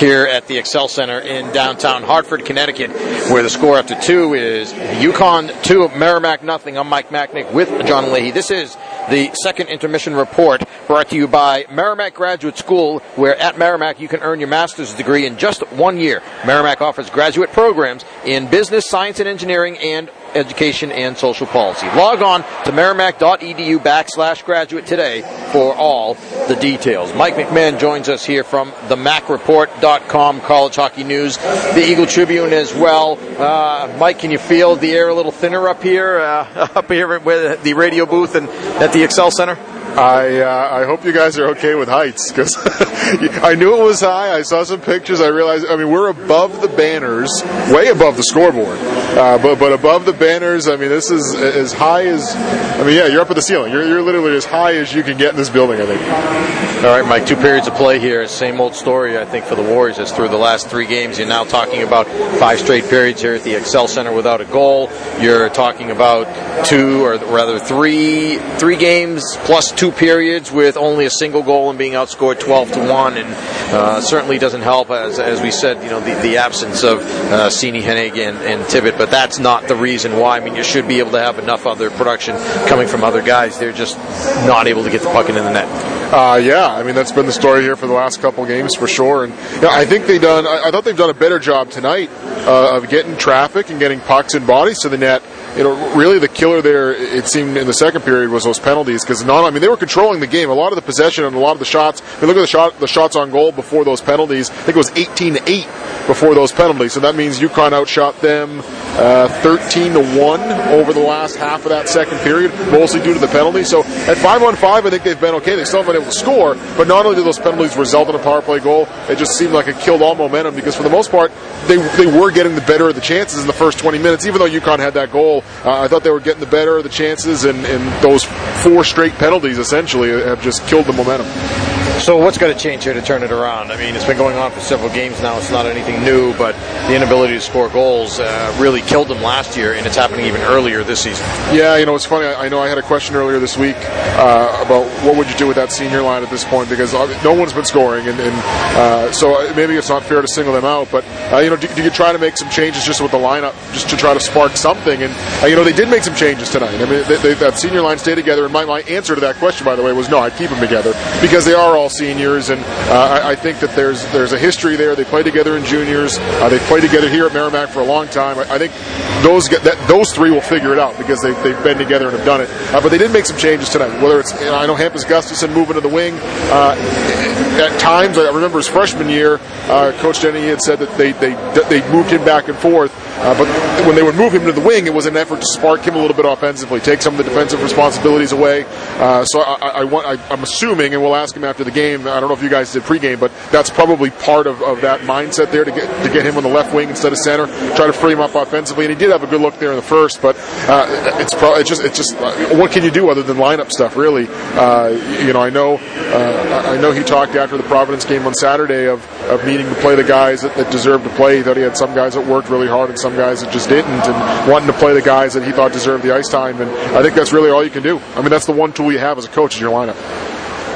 here at the XL Center in downtown Hartford, Connecticut, where the score after two is UConn 2, Merrimack nothing. I'm Mike Macknick with John Leahy. This is the second intermission report brought to you by Merrimack Graduate School, where at Merrimack you can earn your master's degree in just one year. Merrimack offers graduate programs in business, science and engineering, and education and social policy. Log on to merrimack.edu backslash graduate today for all the details. Mike McMahon joins us here from the MacReport.com college hockey news, the Eagle Tribune as well. Uh, Mike, can you feel the air a little thinner up here, uh, up here with the radio booth and at the XL Center? I uh, I hope you guys are okay with heights because I knew it was high. I saw some pictures. I realized. I mean, we're above the banners, way above the scoreboard, uh, but but above the banners. I mean, this is as high as. I mean, yeah, you're up at the ceiling. You're you're literally as high as you can get in this building. I think. All right, Mike. Two periods of play here. Same old story. I think for the Warriors as through the last three games. You're now talking about five straight periods here at the XL Center without a goal. You're talking about two or rather three three games plus periods with only a single goal and being outscored 12 to 1 and uh, certainly doesn't help as, as we said you know the, the absence of uh, Seney, Hennig and, and Tibbet. But that's not the reason why. I mean you should be able to have enough other production coming from other guys. They're just not able to get the puck into the net uh, yeah, I mean that's been the story here for the last couple games for sure, and yeah, I think they done. I, I, thought they've done a better job tonight uh, of getting traffic and getting pucks and bodies to the net you know, really the killer there, it seemed in the second period, was those penalties. Because not, I mean, they were controlling the game. A lot of the possession and a lot of the shots. I mean, look at the shot, the shots on goal before those penalties. I think it was 18 to eight before those penalties. So that means UConn outshot them uh, 13 to one over the last half of that second period, mostly due to the penalty. So at five on five, I think they've been okay. They still haven't able to score, but not only did those penalties result in a power play goal, it just seemed like it killed all momentum because for the most part, they they were getting the better of the chances in the first 20 minutes. Even though UConn had that goal, uh, I thought they were getting the better of the chances, and, and those four straight penalties essentially have just killed the momentum. So what's got to change here to turn it around? I mean, it's been going on for several games now. It's not anything new, but the inability to score goals uh, really killed them last year, and it's happening even earlier this season. Yeah, you know, it's funny. I, know I had a question earlier this week uh, about what would you do with that senior line at this point because uh, no one's been scoring, and, and uh, so maybe it's not fair to single them out. But uh, you know, do, do, you try to make some changes just with the lineup, just to try to spark something? And uh, you know, they did make some changes tonight. I mean, they, they, that senior line stayed together, and my, my answer to that question, by the way, was no. I'd keep them together because they are all seniors, and uh, I, I, think that there's there's a history there. They play together in juniors. Uh, they play together here at Merrimack for a long time. I, I think those get, that, those three will figure it out because they, they've been together and have done it. Uh, but they did make some changes tonight. Whether it's you know, I know Hampus Gustafsson moving to the wing. Uh, at times, I remember his freshman year, uh, Coach Dennehy had said that they they they moved him back and forth. Uh, but when they would move him to the wing, it was an effort to spark him a little bit offensively, take some of the defensive responsibilities away. Uh, so I, I, want, I, am assuming, and we'll ask him after the game. I don't know if you guys did pregame, but that's probably part of, of that mindset there to get to get him on the left wing instead of center, try to free him up offensively. And he did have a good look there in the first, but uh, it's probably it's just it's just uh, what can you do other than lineup stuff, really? Uh, you know, I know uh, I know he talked after the Providence game on Saturday of, of needing to play the guys that, that deserved to play. He thought he had some guys that worked really hard and some some guys that just didn't, and wanting to play the guys that he thought deserved the ice time. And I think that's really all you can do. I mean, that's the one tool you have as a coach is your lineup.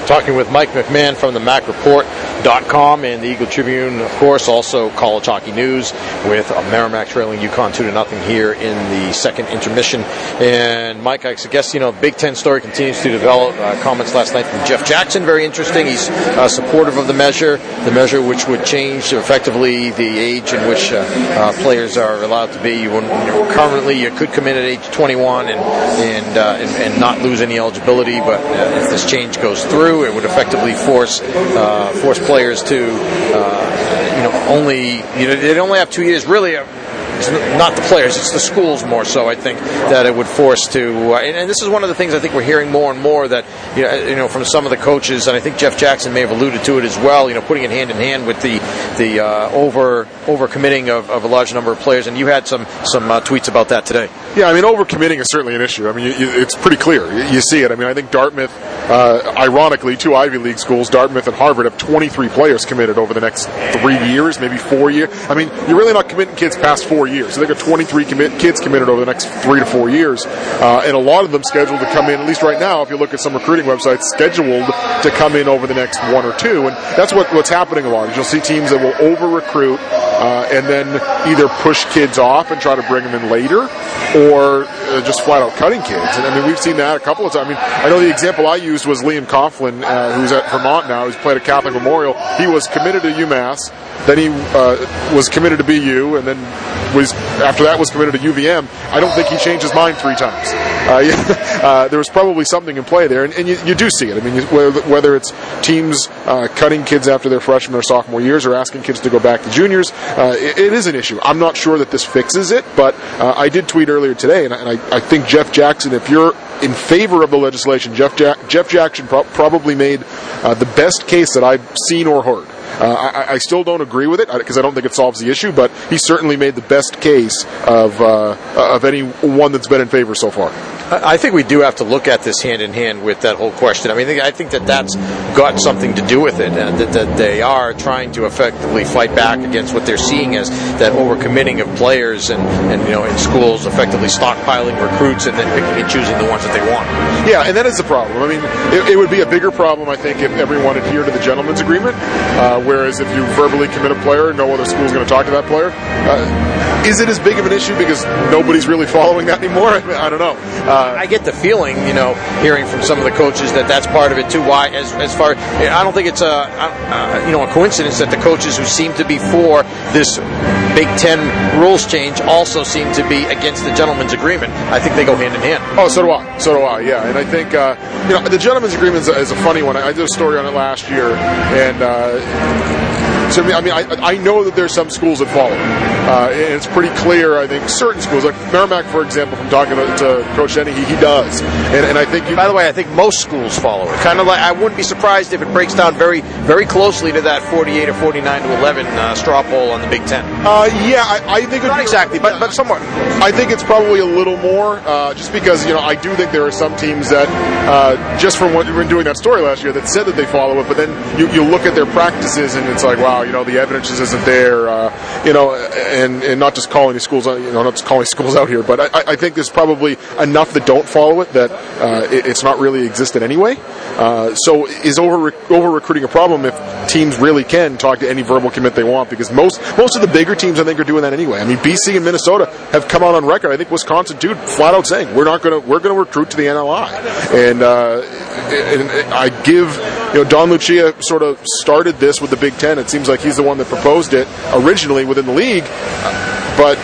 Talking with Mike McMahon from the MacReport.com and the Eagle Tribune, of course, also College Hockey News with Merrimack trailing UConn 2 to nothing here in the second intermission. And Mike, I guess, you know, Big Ten story continues to develop. Uh, comments last night from Jeff Jackson, very interesting. He's uh, supportive of the measure, the measure which would change effectively the age in which uh, uh players are allowed to be. You currently, you could come in at age 21 and, and, uh, and, and not lose any eligibility, but uh, if this change goes through, through, it would effectively force uh, force players to uh, you know only you know they only have two years really. Uh, it's not the players, it's the schools more so. I think that it would force to, uh, and, and, this is one of the things I think we're hearing more and more that you know, you know, from some of the coaches, and I think Jeff Jackson may have alluded to it as well. You know, putting it hand in hand with the the uh, over over committing of, of, a large number of players, and you had some some uh, tweets about that today. Yeah, I mean, overcommitting is certainly an issue. I mean, you, you, it's pretty clear. You, you, see it. I mean, I think Dartmouth uh, ironically, two Ivy League schools, Dartmouth and Harvard, have 23 players committed over the next three years, maybe four years. I mean, you're really not committing kids past four years. So they got 23 commit, kids committed over the next three to four years, uh, and a lot of them scheduled to come in. At least right now, if you look at some recruiting websites, scheduled to come in over the next one or two, and that's what, what's happening a lot. Is you'll see teams that will over recruit uh, and then either push kids off and try to bring them in later, or uh, just flat out cutting kids. And I mean, we've seen that a couple of times. I mean, I know the example I used was Liam Coughlin, uh, who's at Vermont now, who's played at Catholic Memorial. He was committed to UMass, then he uh, was committed to BU, and then was after that was committed to UVM. I don't think he changed his mind three times. Uh, uh, there was probably something in play there, and, and you, you, do see it. I mean, you, whether, whether, it's teams uh, cutting kids after their freshman or sophomore years, or asking kids to go back to juniors, uh, it, it is an issue. I'm not sure that this fixes it, but uh, I did tweet earlier today, and, I, and I, I, think Jeff Jackson, if you're in favor of the legislation, Jeff, Jeff Jackson pro- probably made uh, the best case that I've seen or heard. Uh, I, I, still don't agree with it because I don't think it solves the issue, but he certainly made the best case of uh, of any one that's been in favor so far. I think we do have to look at this hand in hand with that whole question. I mean, I think that that's got something to do with it, and that, that they are trying to effectively fight back against what they're seeing as that overcommitting of players and, and you know in schools effectively stockpiling recruits and then picking and choosing the ones that they want. Yeah, and that is the problem. I mean, it, it would be a bigger problem, I think, if everyone adhered to the gentleman's agreement. Uh, whereas if you verbally commit a player, no other school is going to talk to that player. Uh, Is it as big of an issue because nobody's really following that anymore? I, mean, I don't know. Uh, I get the feeling, you know, hearing from some of the coaches that that's part of it too. Why, as as far, I don't think it's a, a you know a coincidence that the coaches who seem to be for this Big Ten rules change also seem to be against the gentleman's agreement. I think they go hand in hand. Oh, so do I. So do I. Yeah, and I think uh, you know the gentleman's agreement is a, is a funny one. I did a story on it last year, and. Uh, so I mean, I, I know that there's some schools that follow, uh, and it's pretty clear. I think certain schools, like Merrimack, for example, from talking to, to Coach Dennehy, he, he does, and, and I think. You, By the way, I think most schools follow it. Kind of like I wouldn't be surprised if it breaks down very, very closely to that 48 or 49 to 11 uh, straw poll on the Big Ten. Uh, yeah, I, I think not exactly, but but somewhat. I think it's probably a little more, uh, just because you know I do think there are some teams that uh, just from what we were doing that story last year that said that they follow it, but then you, you look at their practices and it's like, wow, you know, the evidence just isn't there, uh, you know, and, and not just calling the schools, you know, not just calling schools out here, but I, I think there's probably enough that don't follow it that uh, it, it's not really existed anyway. Uh, so is over over recruiting a problem if teams really can talk to any verbal commit they want? Because most most of the bigger teams I think are doing that anyway. I mean, BC and Minnesota have come out on record. I think Wisconsin too, flat out saying we're not going to we're going to recruit to the NLI, and, uh, I give you know Don Lucia sort of started this with the Big Ten. It seems like he's the one that proposed it originally within the league, but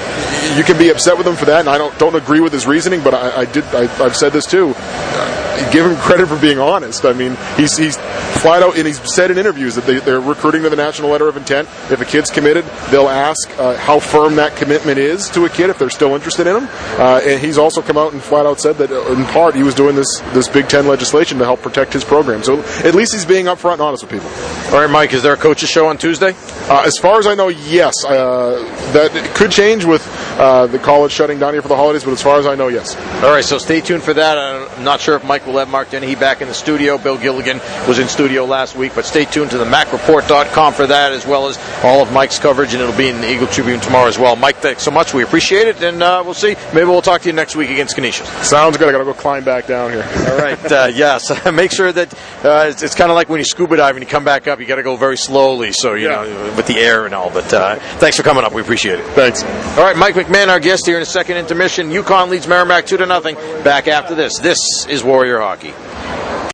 you can be upset with him for that, and I don't don't agree with his reasoning. But I, I did I, have said this too. Uh, give him credit for being honest. I mean, he's he's flat out, and he's said in interviews that they, are recruiting to the national letter of intent. If a kid's committed, they'll ask uh, how firm that commitment is to a kid if they're still interested in him. Uh, and he's also come out and flat out said that uh, in part he was doing this this Big Ten legislation to help protect his program. So at least he's being upfront and honest with people. All right, Mike. Is there a coaches show on Tuesday? Uh, as far as I know, yes. Uh, that could change with uh, the college shutting down here for the holidays, but as far as I know, yes. All right, so stay tuned for that. I'm not sure if Mike will have Mark Dennehy back in the studio. Bill Gilligan was in studio last week, but stay tuned to the MacReport.com for that, as well as all of Mike's coverage, and it'll be in the Eagle Tribune tomorrow as well. Mike, thanks so much. We appreciate it, and uh, we'll see. Maybe we'll talk to you next week against Canisius. Sounds good. I got to go climb back down here. All right. Uh, yes. Make sure that uh, it's, it's kind of like when you scuba dive and you come back up, you got to go very slowly, so you yeah. know with the air and all. But uh, thanks for coming up. We appreciate it. Thanks. All right, Mike McMahon, our guest here in a second intermission. UConn leads Merrimack two to nothing. Back after this. This is Warrior Hockey.